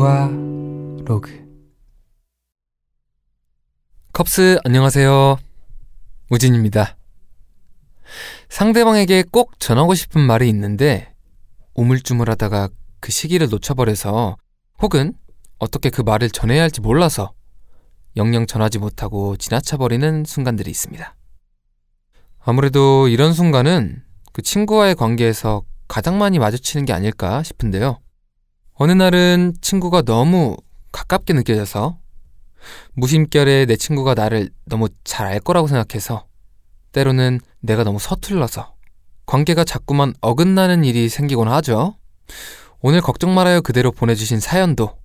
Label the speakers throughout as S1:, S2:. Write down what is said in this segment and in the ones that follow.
S1: 우아 로그 컵스 안녕하세요. 우진입니다. 상대방에게 꼭 전하고 싶은 말이 있는데 우물쭈물하다가 그 시기를 놓쳐버려서 혹은 어떻게 그 말을 전해야 할지 몰라서 영영 전하지 못하고 지나쳐버리는 순간들이 있습니다. 아무래도 이런 순간은 그 친구와의 관계에서 가장 많이 마주치는 게 아닐까 싶은데요. 어느 날은 친구가 너무 가깝게 느껴져서 무심결에 내 친구가 나를 너무 잘 알 거라고 생각해서 때로는 내가 너무 서툴러서 관계가 자꾸만 어긋나는 일이 생기곤 하죠. 오늘 걱정 말아요 그대로 보내주신 사연도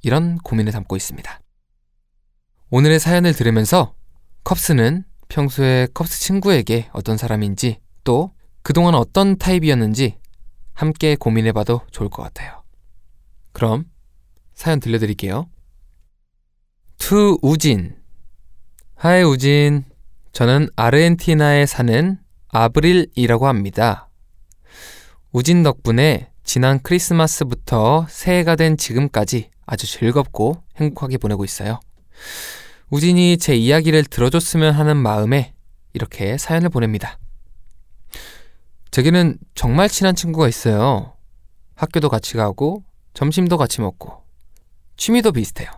S1: 이런 고민을 담고 있습니다. 오늘의 사연을 들으면서 컵스는 평소에 컵스 친구에게 어떤 사람인지 또 그동안 어떤 타입이었는지 함께 고민해봐도 좋을 것 같아요. 그럼 사연 들려드릴게요. To 우진 Hi 우진 저는 아르헨티나에 사는 아브릴이라고 합니다. 우진 덕분에 지난 크리스마스부터 새해가 된 지금까지 아주 즐겁고 행복하게 보내고 있어요. 우진이 제 이야기를 들어줬으면 하는 마음에 이렇게 사연을 보냅니다. 제게는 정말 친한 친구가 있어요. 학교도 같이 가고, 점심도 같이 먹고, 취미도 비슷해요.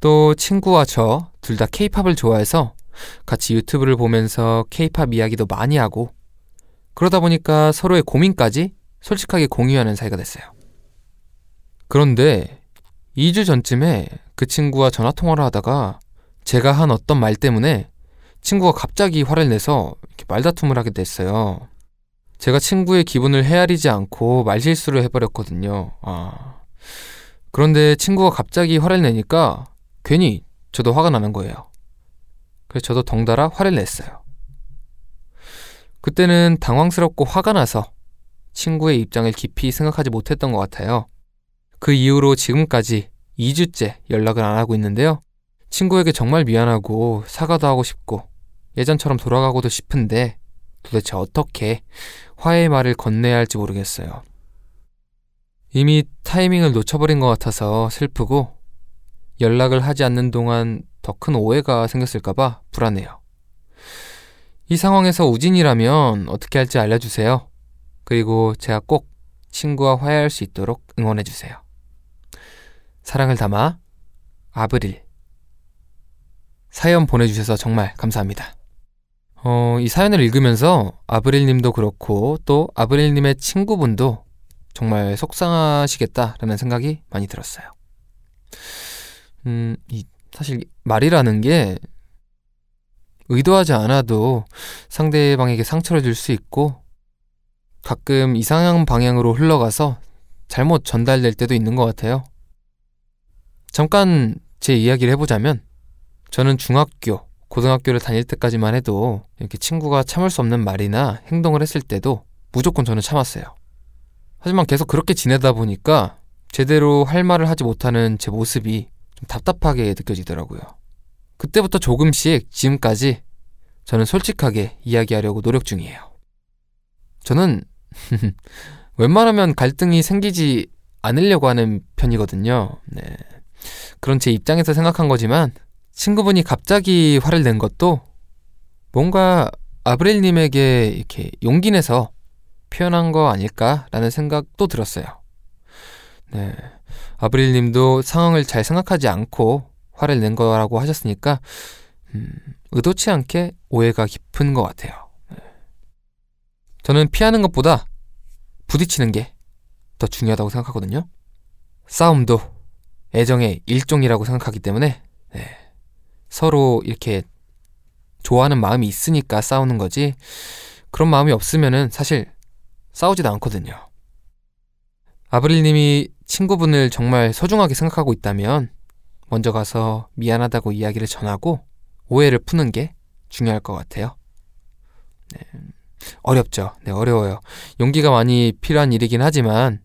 S1: 또 친구와 저 둘 다 케이팝을 좋아해서 같이 유튜브를 보면서 케이팝 이야기도 많이 하고, 그러다 보니까 서로의 고민까지 솔직하게 공유하는 사이가 됐어요. 그런데 2주 전쯤에 그 친구와 전화 통화를 하다가 제가 한 어떤 말 때문에 친구가 갑자기 화를 내서 말다툼을 하게 됐어요. 제가 친구의 기분을 헤아리지 않고 말실수를 해버렸거든요. 아. 그런데 친구가 갑자기 화를 내니까 괜히 저도 화가 나는 거예요. 그래서 저도 덩달아 화를 냈어요. 그때는 당황스럽고 화가 나서 친구의 입장을 깊이 생각하지 못했던 것 같아요. 그 이후로 지금까지 2주째 연락을 안 하고 있는데요. 친구에게 정말 미안하고 사과도 하고 싶고 예전처럼 돌아가고도 싶은데 도대체 어떻게 화해의 말을 건네야 할지 모르겠어요. 이미 타이밍을 놓쳐버린 것 같아서 슬프고 연락을 하지 않는 동안 더 큰 오해가 생겼을까봐 불안해요. 이 상황에서 우진이라면 어떻게 할지 알려주세요. 그리고 제가 꼭 친구와 화해할 수 있도록 응원해주세요. 사랑을 담아 아브릴 사연 보내주셔서 정말 감사합니다. 어, 이 사연을 읽으면서 아브릴 님도 그렇고 또 아브릴 님의 친구분도 정말 속상하시겠다라는 생각이 많이 들었어요. 음, 이 사실 말이라는 게 의도하지 않아도 상대방에게 상처를 줄 수 있고 가끔 이상한 방향으로 흘러가서 잘못 전달될 때도 있는 것 같아요. 잠깐 제 이야기를 해보자면 저는 중학교, 고등학교를 다닐 때까지만 해도 이렇게 친구가 참을 수 없는 말이나 행동을 했을 때도 무조건 저는 참았어요. 하지만 계속 그렇게 지내다 보니까 제대로 할 말을 하지 못하는 제 모습이 좀 답답하게 느껴지더라고요. 그때부터 조금씩 지금까지 저는 솔직하게 이야기하려고 노력 중이에요. 저는 웬만하면 갈등이 생기지 않으려고 하는 편이거든요. 네. 그런 제 입장에서 생각한 거지만 친구분이 갑자기 화를 낸 것도 뭔가 아브렐님에게 이렇게 용기 내서 표현한 거 아닐까라는 생각도 들었어요. 네. 아브릴 님도 상황을 잘 생각하지 않고 화를 낸 거라고 하셨으니까, 음, 의도치 않게 오해가 깊은 것 같아요. 네. 저는 피하는 것보다 부딪히는 게 더 중요하다고 생각하거든요. 싸움도 애정의 일종이라고 생각하기 때문에, 네. 서로 이렇게 좋아하는 마음이 있으니까 싸우는 거지, 그런 마음이 없으면은 사실 싸우지도 않거든요. 아브릴 님이 친구분을 정말 소중하게 생각하고 있다면 먼저 가서 미안하다고 이야기를 전하고 오해를 푸는 게 중요할 것 같아요. 네. 어렵죠. 네, 어려워요. 용기가 많이 필요한 일이긴 하지만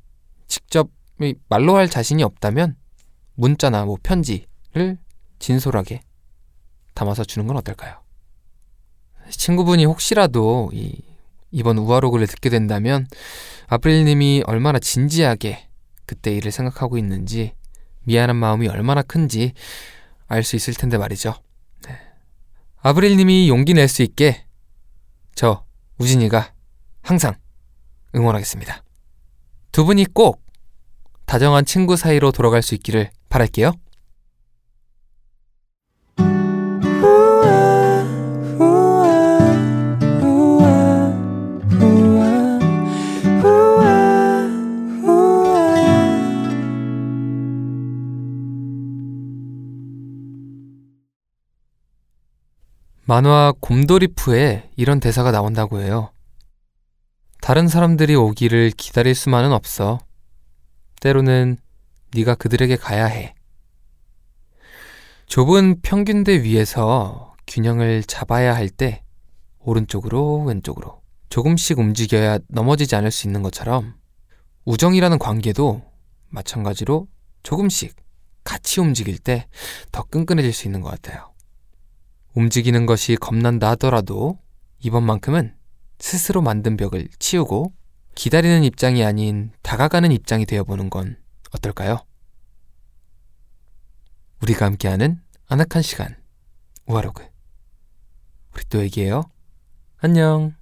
S1: 직접 말로 할 자신이 없다면 문자나 뭐 편지를 진솔하게 담아서 주는 건 어떨까요? 친구분이 혹시라도 이 이번 우아로그를 듣게 된다면 아프릴님이 얼마나 진지하게 그때 일을 생각하고 있는지 미안한 마음이 얼마나 큰지 알 수 있을 텐데 말이죠. 네. 아브릴님이 용기 낼 수 있게 저 우진이가 항상 응원하겠습니다. 두 분이 꼭 다정한 친구 사이로 돌아갈 수 있기를 바랄게요. 만화 곰돌이푸에 이런 대사가 나온다고 해요. 다른 사람들이 오기를 기다릴 수만은 없어. 때로는 네가 그들에게 가야 해. 좁은 평균대 위에서 균형을 잡아야 할 때 오른쪽으로 왼쪽으로 조금씩 움직여야 넘어지지 않을 수 있는 것처럼 우정이라는 관계도 마찬가지로 조금씩 같이 움직일 때 더 끈끈해질 수 있는 것 같아요. 움직이는 것이 겁난다 하더라도 이번만큼은 스스로 만든 벽을 치우고 기다리는 입장이 아닌 다가가는 입장이 되어보는 건 어떨까요? 우리가 함께하는 아늑한 시간 우아로그 우리 또 얘기해요. 안녕